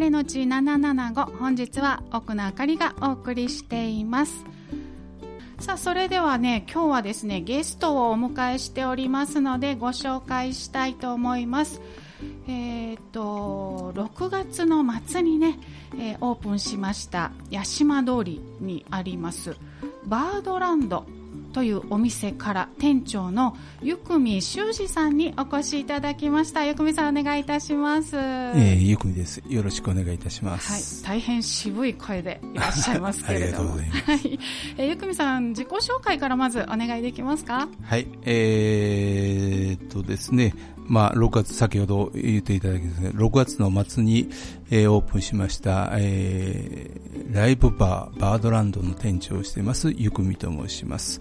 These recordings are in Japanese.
れのち775本日は奥野あかりがお送りしています。さあそれではね今日はですねゲストをお迎えしておりますのでご紹介したいと思います。えーと、と6月の末にね、えー、オープンしました八島通りにありますバードランド。というお店から店長のゆくみ修二さんにお越しいただきました。ゆくみさんお願いいたします。えー、ゆくみです。よろしくお願いいたします。はい。大変渋い声でいらっしゃいますけれども。はい、えー、ゆくみさん自己紹介からまずお願いできますか？はい。えー、っとですねまあ、6月、先ほど言っていただきですね、6月の末に、えー、オープンしました、えー、ライブバー、バードランドの店長をしています、ゆくみと申します。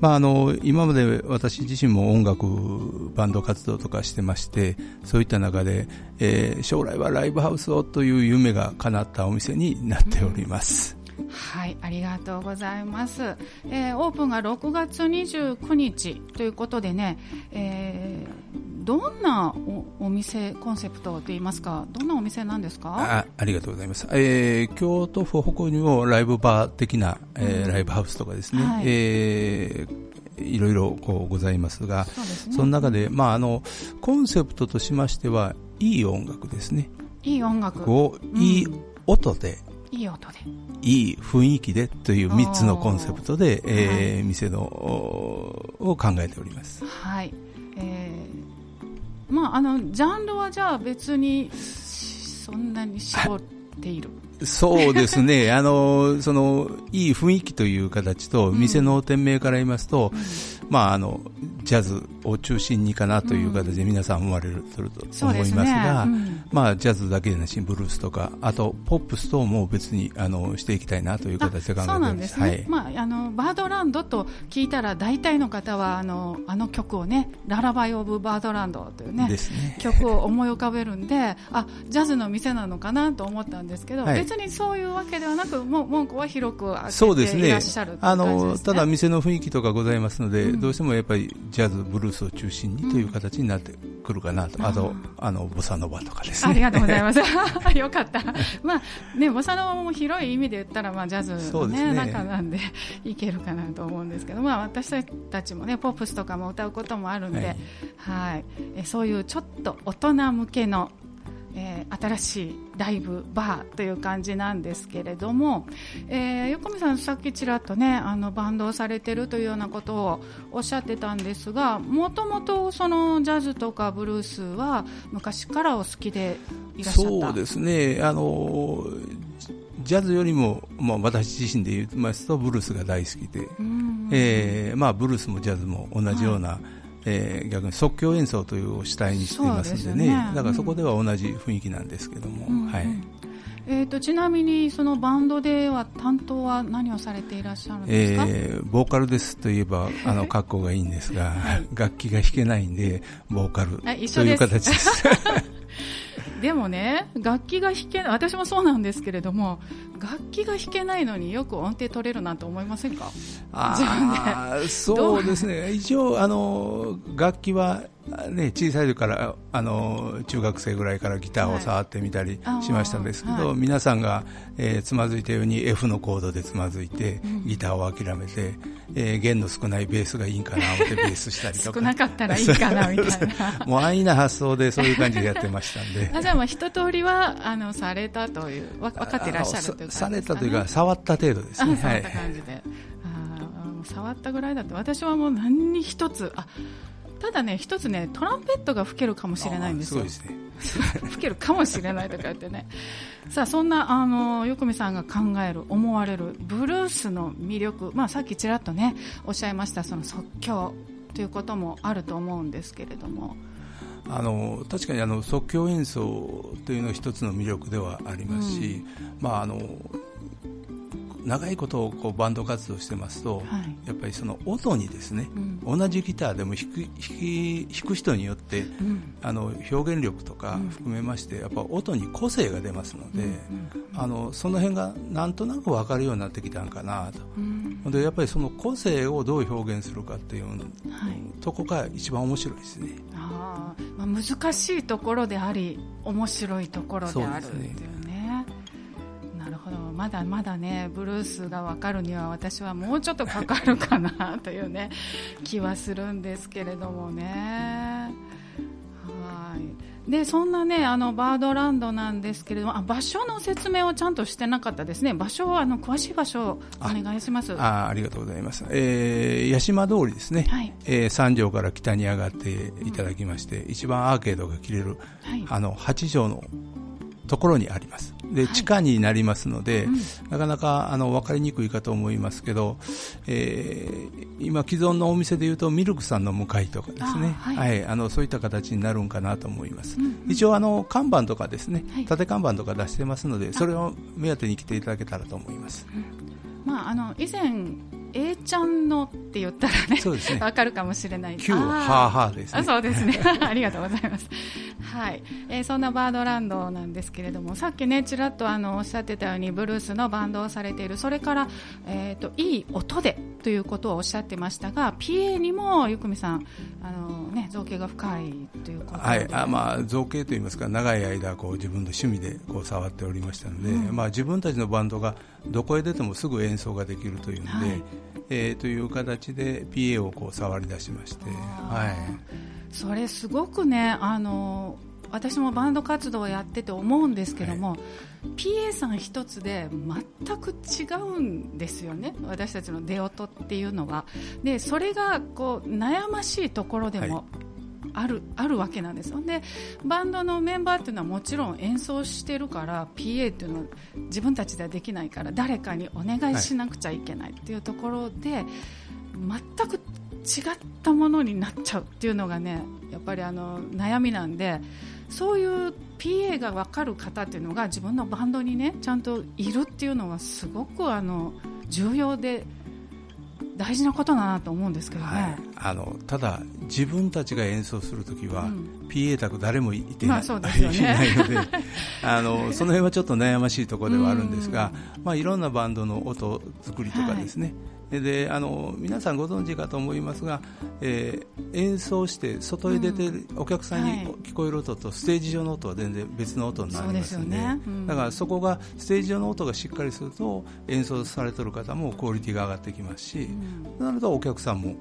まあ、あの、今まで私自身も音楽、バンド活動とかしてまして、そういった中で、えー、将来はライブハウスをという夢が叶ったお店になっております。はい、ありがとうございます。えー、オープンが6月29日ということでね、えー、どんなお店コンセプトといいますか、どんなお店なんですか？あありがとうございます。えー、京都府北部にもライブバー的な、えー、うん、ライブハウスとかですね、はい、えーいろいろこうございますが、そ、ね,、の中で、まあ、あのコンセプトとしましてはいい音楽ですね。いい音楽。をいい音で、いい音で。いい雰囲気でという3つのコンセプトで、えー、はい、店のを考えております。はい、えー、まああのジャンルはじゃあ別にそんなに絞っている。そうですね、あのそのいい雰囲気という形と、店の店名から言いますと、うん、まあ、あのジャズを中心にかなという形で皆さん思われると思いますが、ね。うん、まあ、ジャズだけでなしブルースとかあとポップス等も別にあのしていきたいなという形で考えております、ね、はい。まあ、あのバードランドと聞いたら大体の方はあのあの曲をね「ララバイ・オブ・バードランド」というね、ね、曲を思い浮かべるんであジャズの店なのかなと思ったんですけど、はい、別にそういうわけではなくも文句は広く開けていらっしゃる、ね、あのただ店の雰囲気とかございますので、うん、どうしてもやっぱりジャズブルースを中心にという形になってくるかなと、うん、あとあのボサノバとかですね。ありがとうございます。よかった。まあねボサノバも広い意味で言ったらまあジャズのね、ね。中なんでいけるかなと思うんですけどまあ私たちもねポップスとかも歌うこともあるんで、はい、はい。えそういうちょっと大人向けのえー、新しいライブバーという感じなんですけれども、えー、横見さん、さっきちらっとねあのバンドをされてるというようなことをおっしゃってたんですがもともとそのジャズとかブルースは昔からお好きでいらっしゃった？そうですね。あのジャズよりも、まあ、私自身で言いますとブルースが大好きで、えーまあ、ブルースもジャズも同じような、はいえー、逆に即興演奏というを主体にしていますのでね、ね、だからそこでは同じ雰囲気なんですけども、うん、はい。えーと、ちなみにそのバンドでは担当は何をされていらっしゃるんですか、えー、ボーカルですといえば あの格好がいいんですが、はい、楽器が弾けないんでボーカルという形です。でもね楽器が弾けない私もそうなんですけれども楽器が弾けないのによく音程取れるなんて思いませんか？あそうですね。一応あの楽器はね、小さい時からあの中学生ぐらいからギターを触ってみたりしましたんですけど、はい、皆さんが、えー、つまずいたように F のコードでつまずいて、うん、ギターを諦めて、えー、弦の少ないベースがいいんかなってベースしたりとか。少なかったらいいかなみたいな。もう安易な発想でそういう感じでやってましたんで あじゃあまあ一通りはあのされたという分かってらっしゃるというね、されたというか触った程度ですね触った感じで、はい、あ触ったぐらいだって私はもう何に一つあただね一つねトランペットが吹けるかもしれないんですよ。すね、吹けるかもしれないとか言ってね。さあそんなあの横見さんが考える思われるブルースの魅力、まあさっきちらっとねおっしゃいましたその即興ということもあると思うんですけれども。あの確かにあの即興演奏というのは一つの魅力ではありますし、うん、まああの長いことをこうバンド活動してますと、はい、やっぱりその音にですね、うん、同じギターでも弾く弾弾く人によって、うん、あの表現力とか含めまして、やっぱ音に個性が出ますので、あのその辺がなんとなく分かるようになってきたんかなと、うん、でやっぱりその個性をどう表現するかっていう、はい、とこが一番面白いですね。あまあ、難しいところであり面白いところであるっていうね。ほどまだまだねブルースが分かるには私はもうちょっとかかるかなというね気はするんですけれどもね。でそんなねあのバードランドなんですけれどもあ場所の説明をちゃんとしてなかったですね。場所はあの詳しい場所をお願いします。あありがとうございます、えー、八島通りですね、はい、えー、三条から北に上がっていただきまして、うん、一番アーケードが切れる、はい、あの八条のところにあります。で、地下になりますので、うん、なかなかあの分かりにくいかと思いますけど、えー、今、既存のお店でいうとミルクさんの向かいとかですね、はい、はい、あのそういった形になるんかなと思います。うんうん、一応あの看板とかですね、はい、縦看板とか出してますので、それを目当てに来ていただけたらと思います。うん、まああの以前 A ちゃんのって言ったらね、ねわかるかもしれない。旧はーはーですね。そうですね。ありがとうございます。はい、えー、そんなバードランドなんですけれども、さっきねちらっとあのおっしゃってたようにブルースのバンドをされている、それからえっ、ー、といい音でということをおっしゃってましたが、PA にもゆくみさんあのね造形が深いということで、はい、あまあ造形といいますか長い間こう自分の趣味でこう触っておりましたので、うん、まあ自分たちのバンドがどこへ出てもすぐ演奏ができるというので。はいえー、という形で PA をこう触り出しまして、はい、それすごくねあの私もバンド活動をやってて思うんですけども、はい、PA さん一つで全く違うんですよね私たちの出音っていうのはでそれがこう悩ましいところでも、はいあるあるわけなんですよ。でバンドのメンバーっていうのはもちろん演奏してるから PA っていうのは自分たちではできないから誰かにお願いしなくちゃいけないっていうところで、はい、全く違ったものになっちゃうっていうのがねやっぱりあの悩みなんでそういう PA が分かる方っていうのが自分のバンドにねちゃんといるっていうのはすごくあの重要で大事なことだなと思うんですけどね、はい、あのただ自分たちが演奏するときは、うん、PA 宅誰もいてない,、まあね、いないので あのその辺はちょっと悩ましいところではあるんですが、まあ、いろんなバンドの音作りとかですね、はいであの皆さんご存知かと思いますが、えー、演奏して外へ出て、お客さんに聞こえる音とステージ上の音は全然別の音になりますので、ね。うん、だからそこがステージ上の音がしっかりすると演奏されている方もクオリティが上がってきますし、うん、なるとお客さんも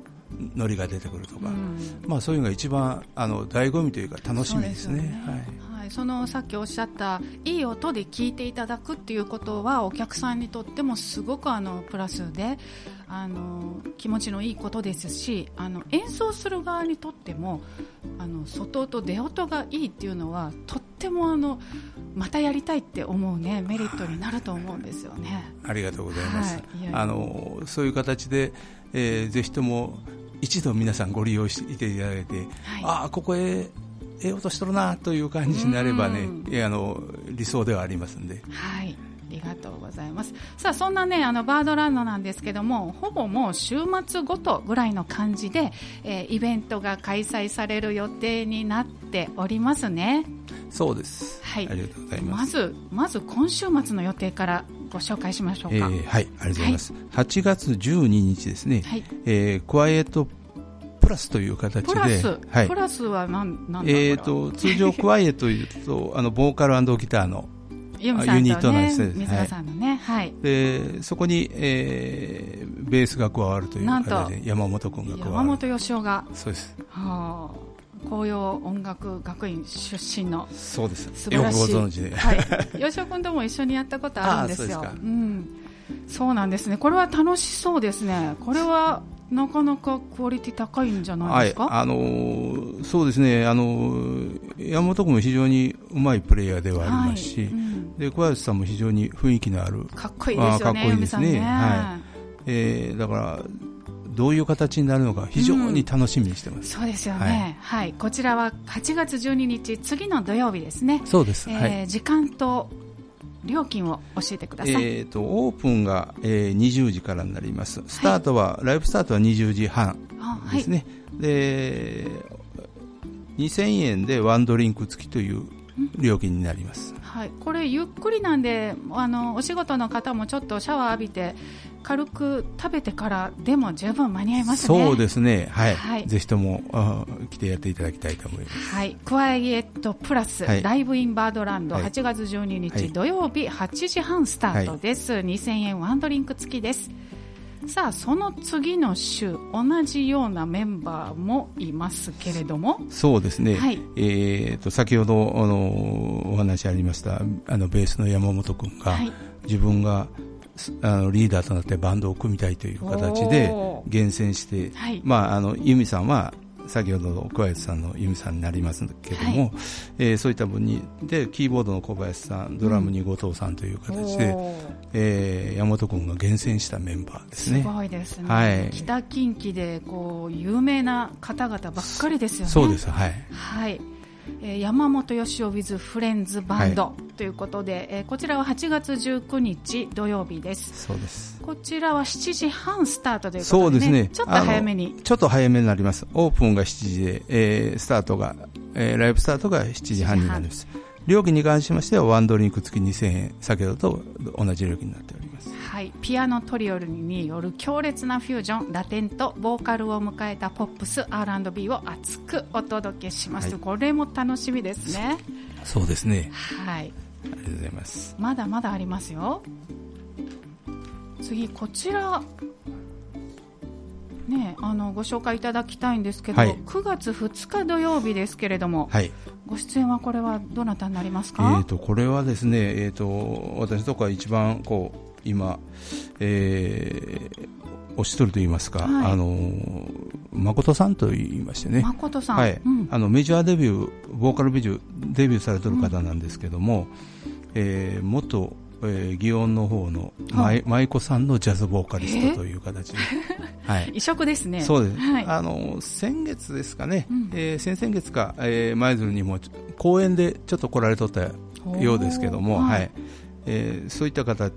ノリが出てくるとか、うん、まあ、そういうのが一番あの醍醐味というか楽しみですね。すね。はいそのさっきおっしゃったいい音で聞いていただくっていうことはお客さんにとってもすごくあのプラスであの気持ちのいいことですしあの演奏する側にとってもあの外音出音がいいっていうのはとってもあのまたやりたいって思うねメリットになると思うんですよね。ありがとうございます。はい、いやあのそういう形で、えー、ぜひとも一度皆さんご利用していただいて、はい、ああここへええ音しとるなという感じになればね、あの理想ではありますんで。はい。ありがとうございます。さあそんなねあのバードランドなんですけどもほぼもう週末ごとぐらいの感じで、えー、イベントが開催される予定になっておりますね。そうです。はい。ありがとうございます。まずまず今週末の予定からご紹介しましょうか、えー、はい。ありがとうございます、はい、8月12日ですね、はい、えー、クワイエットプラスという形で、はい、プラスは何なんえーと、通常、クワイエというとあのボーカルギターのユニットなんですね。水川さんのね、はい。で、そこに、えー、ベースが加わるという形で、山本君が加わる。山本義雄が。そうです。はあ。紅葉音楽学院出身のそうです素晴らしいよくご存知で、はい、吉尾君とも一緒にやったことあるんですよ うん、そうなんですね。これは楽しそうですね。これはなかなかクオリティ高いんじゃないですか、はい、あのー、そうですね、あのー、山本君も非常にうまいプレイヤーではありますし、はい。うん、で小林さんも非常に雰囲気のある、かっこいいですよね、かっこいいですね、ね。はい。えー、だからどういう形になるのか非常に楽しみにしてます、うん、そうですよね、はい、はい、こちらは8月12日次の土曜日ですね。そうです、えー、はい、時間と料金を教えてください、えーと、オープンが、えー、20時からになります。スタートは、はい、ライブスタートは20時半ですね、はい、で2000円でワンドリンク付きという料金になります、はい、これゆっくりなんであのお仕事の方もちょっとシャワー浴びて軽く食べてからでも十分間に合いますね。そうですね。はい。はい、ぜひとも来てやっていただきたいと思います。はい。クワイエットプラス、はい、ライブインバードランド、はい、8月12日、土曜日8時半スタートです。はい、2000円ワンドリンク付きです。さあその次の週同じようなメンバーもいますけれどもそうですね、はい、えーと、先ほどあのお話ありましたあのベースの山本君が、はい、自分があのリーダーとなってバンドを組みたいという形で厳選して、はい、まあ、あの由美さんは先ほどの小林さんの由美さんになりますけども、はい、えー、そういった分にでキーボードの小林さんドラムに後藤さんという形で、うん、えー、山本君が厳選したメンバーですね。すごいですね、はい、北近畿でこう有名な方々ばっかりですよね。そうですはい、はい。えー、山本義雄 with フレンズバンドということで、はい、えー、こちらは8月19日土曜日です。そうです。こちらは7時半スタートということで、ね、そうですね。ちょっと早めに。ちょっと早めになります。オープンが7時で、えー、スタートが、えー、ライブスタートが7時半になります。料金に関しましてはワンドリンク付き2000円。先ほどと同じ料金になっておりますはい、ピアノトリオによる強烈なフュージョンラテンとボーカルを迎えたポップス R&B を熱くお届けします、はい、これも楽しみですね。そうですね。はい。ありがとうございます。まだまだありますよ。次こちら。ね、あのご紹介いただきたいんですけど、はい、9月2日土曜日ですけれども、はい、ご出演はこれはどなたになりますか、えーと、これはですね、えーと、私とか一番こう今、えー、おしとると言いますか、はい、あの誠さんと言いましてね、誠さん、はい、うん、あのメジャーデビュー、ボーカルビジュデビューされてる方なんですけども、うん、えー、元えー、祇園の方の舞妓さんのジャズボーカリストという形で、はい、異色ですね。そうです、はい、あの先月ですかね、うん、えー、先々月か、えー、舞鶴にも公演でちょっと来られとったようですけども、はい、はい、えー、そういった方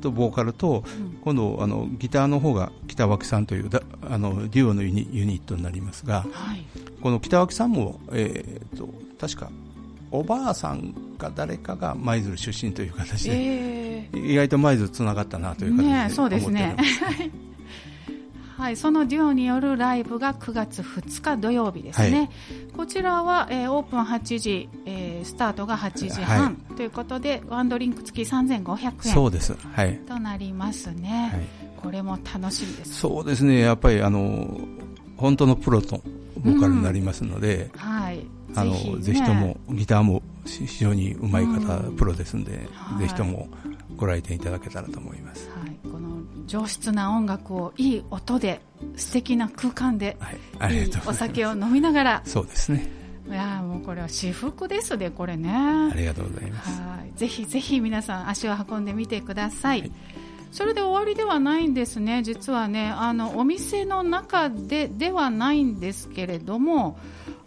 とボーカルと、うん、今度あのギターの方が北脇さんというだあのデュオのユニユニットになりますが、はい、この北脇さんも、えーと確かおばあさんか誰かが舞鶴出身という形で、えー、意外と舞鶴つながったなという形で、ね、そうですね。はい、そのデュオによるライブが9月2日土曜日ですね、はい、こちらは、えー、オープン8時、えー、スタートが8時半、はい、ということでワンドリンク付き3500円そうです、はい、となりますね、はい、これも楽しみです。そうですね。やっぱりあの本当のプロとボーカルになりますので、うん、はい。あのぜひ、ね,、ともギターも非常にうまい方、うん、プロですので、はい、ぜひともご来店いただけたらと思います、はい、この上質な音楽をいい音で素敵な空間で、はい、いいお酒を飲みながらそうですねいやもうこれは至福ですねこれね。ありがとうございます。はい。ぜひぜひ皆さん足を運んでみてください、はい。それで終わりではないんですね、実はねあのお店の中でではないんですけれども、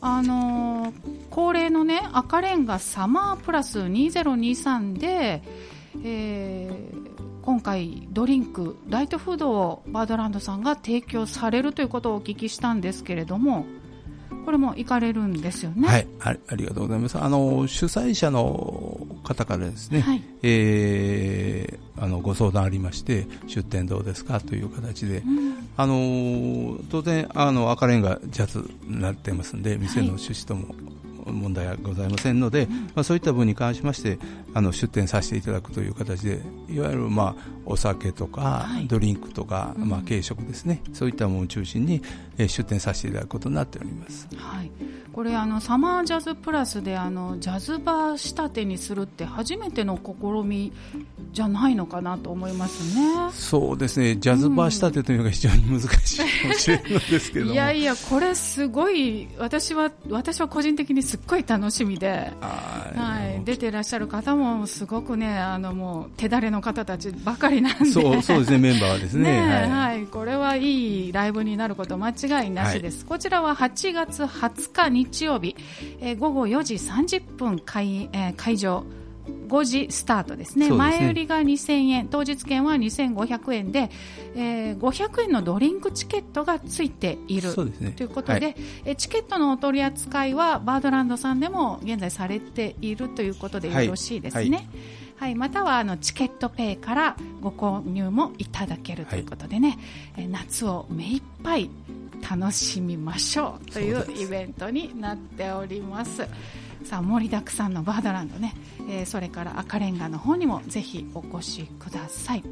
あの恒例のね赤レンガサマープラス2023で、えー、今回ドリンクライトフードをバードランドさんが提供されるということをお聞きしたんですけれどもこれも行かれるんですよね。はい、あありがとうございます。あの主催者の方からですね、はい、えー、あのご相談ありまして出店どうですか？という形で、うん、あの当然あの赤レンガジャズになってますんで店の趣旨とも問題はございませんので、うん、まあ、そういった分に関しましてあの出店させていただくという形でいわゆる、まあ、お酒とか、はい、ドリンクとか、まあ、軽食ですね、そういったものを中心に、えー、出店させていただくことになっております。はい。これあのサマージャズプラスであのジャズバー仕立てにするって初めての試みじゃないのかなと思いますね。そうですね。ジャズバー仕立てというのが非常に難しいかもしれないですけど、いやいやこれすごい私は私は個人的にすっごい楽しみで、はい、出てらっしゃる方もすごくねあのもう手だれの方たちばかりなんで、そうそうですねメンバーはですね。ねはい、はい、これはいいライブになること間違いなしです。はい、こちらは8月20日に日曜日、えー、午後4時30分会,、えー、会場5時スタートですね、すね。前売りが2000円、当日券は2500円で、えー、500円のドリンクチケットがついている、ね、ということで、はい、えチケットのお取り扱いはバードランドさんでも現在されているということでよろしいですね。はい。はい。はい、またはあのチケットペイからご購入もいただけるということでね、はい、夏を目いっぱい楽しみましょうというイベントになっております。さあ盛りだくさんのバードランドね、えー、それから赤レンガの方にもぜひお越しください。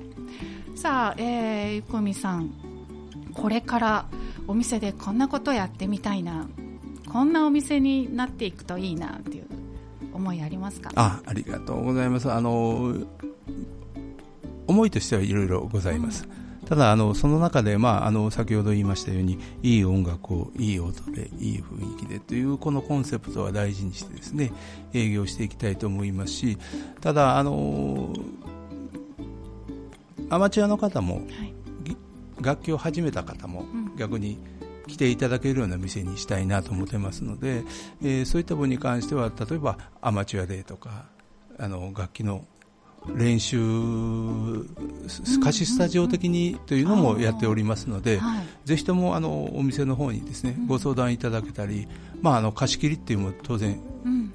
さあ、えー、ゆこみさん。これからお店でこんなことやってみたいな。こんなお店になっていくといいなっていう思いありますか？あありがとうございます。あの思いとしてはいろいろございます、うん、ただあのその中で、まあ、あの先ほど言いましたようにいい音楽をいい音でいい雰囲気でというこのコンセプトは大事にしてですね営業していきたいと思いますしただあのアマチュアの方も、はい、楽器を始めた方も逆に、うん来ていただけるような店にしたいなと思ってますので、えー、そういった分に関しては例えばアマチュアデーとかあの楽器の練習貸しスタジオ的にというのもやっておりますので、ぜひともあのお店の方にですね、ご相談いただけたり、まあ、あの貸し切りっていうのも当然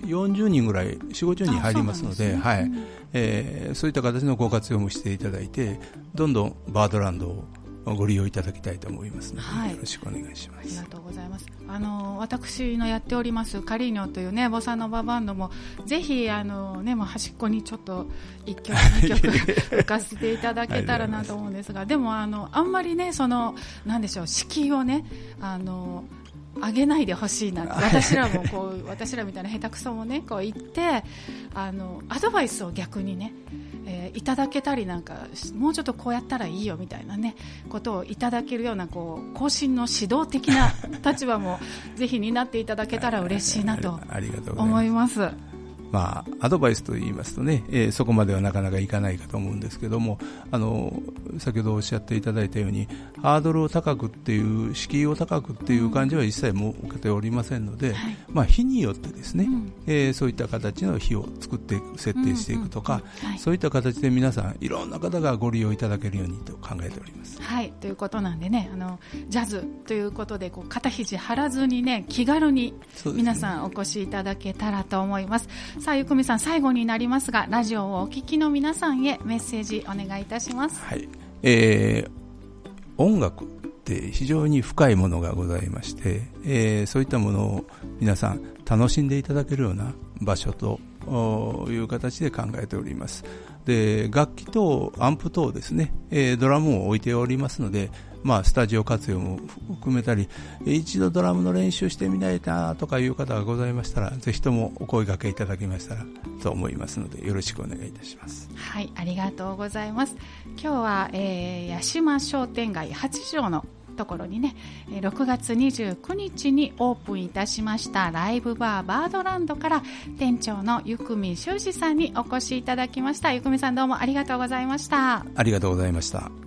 40人ぐらい4 5 0人入りますのではい。えー、そういった形のご活用もしていただいてどんどんバードランドをご利用いただきたいと思いますので、はい、よろしくお願いします。ありがとうございます。あの私のやっておりますカリーニョというねボサノババンドもぜひあのねもう端っこにちょっと一曲 二曲浮かせていただけたらなと思うんですが、でもあのあんまりねそのなんでしょう敷居をねあの上げないでほしいな私らもこう私らみたいな下手くそもねこう言ってあのアドバイスを逆にねえー、いただけたりなんかもうちょっとこうやったらいいよみたいなねことをいただけるようなこう更新の指導的な立場もぜひ担っていただけたら嬉しいなと思います。まあ、アドバイスといいますとね、えー、そこまではなかなかいかないかと思うんですけどもあの先ほどおっしゃっていただいたようにハードルを高くっていう敷居を高くっていう感じは一切設けておりませんので、まあ、日によってですね、うん、えー、そういった形の日を作っていく設定していくとか、うんうんはい、そういった形で皆さんいろんな方がご利用いただけるようにと考えております。はいということなんでねあのジャズということでこう肩肘張らずにね気軽に皆さんお越しいただけたらと思います。さあゆくみさん最後になりますがラジオをお聞きの皆さんへメッセージお願いいたします、はい。えー、音楽って非常に深いものがございまして、えー、そういったものを皆さん楽しんでいただけるような場所という形で考えております。で楽器とアンプ等ですね、えー、ドラムを置いておりますのでまあ、スタジオ活用も含めたり一度ドラムの練習してみないなとかいう方がございましたらぜひともお声掛けいただけましたらと思いますのでよろしくお願いいたします。はいありがとうございます。今日は、えー、八島商店街八条のところにね6月29日にオープンいたしましたライブバーバードランドから店長のゆくみしゅうしさんにお越しいただきました。ゆくみさんどうもありがとうございました。ありがとうございました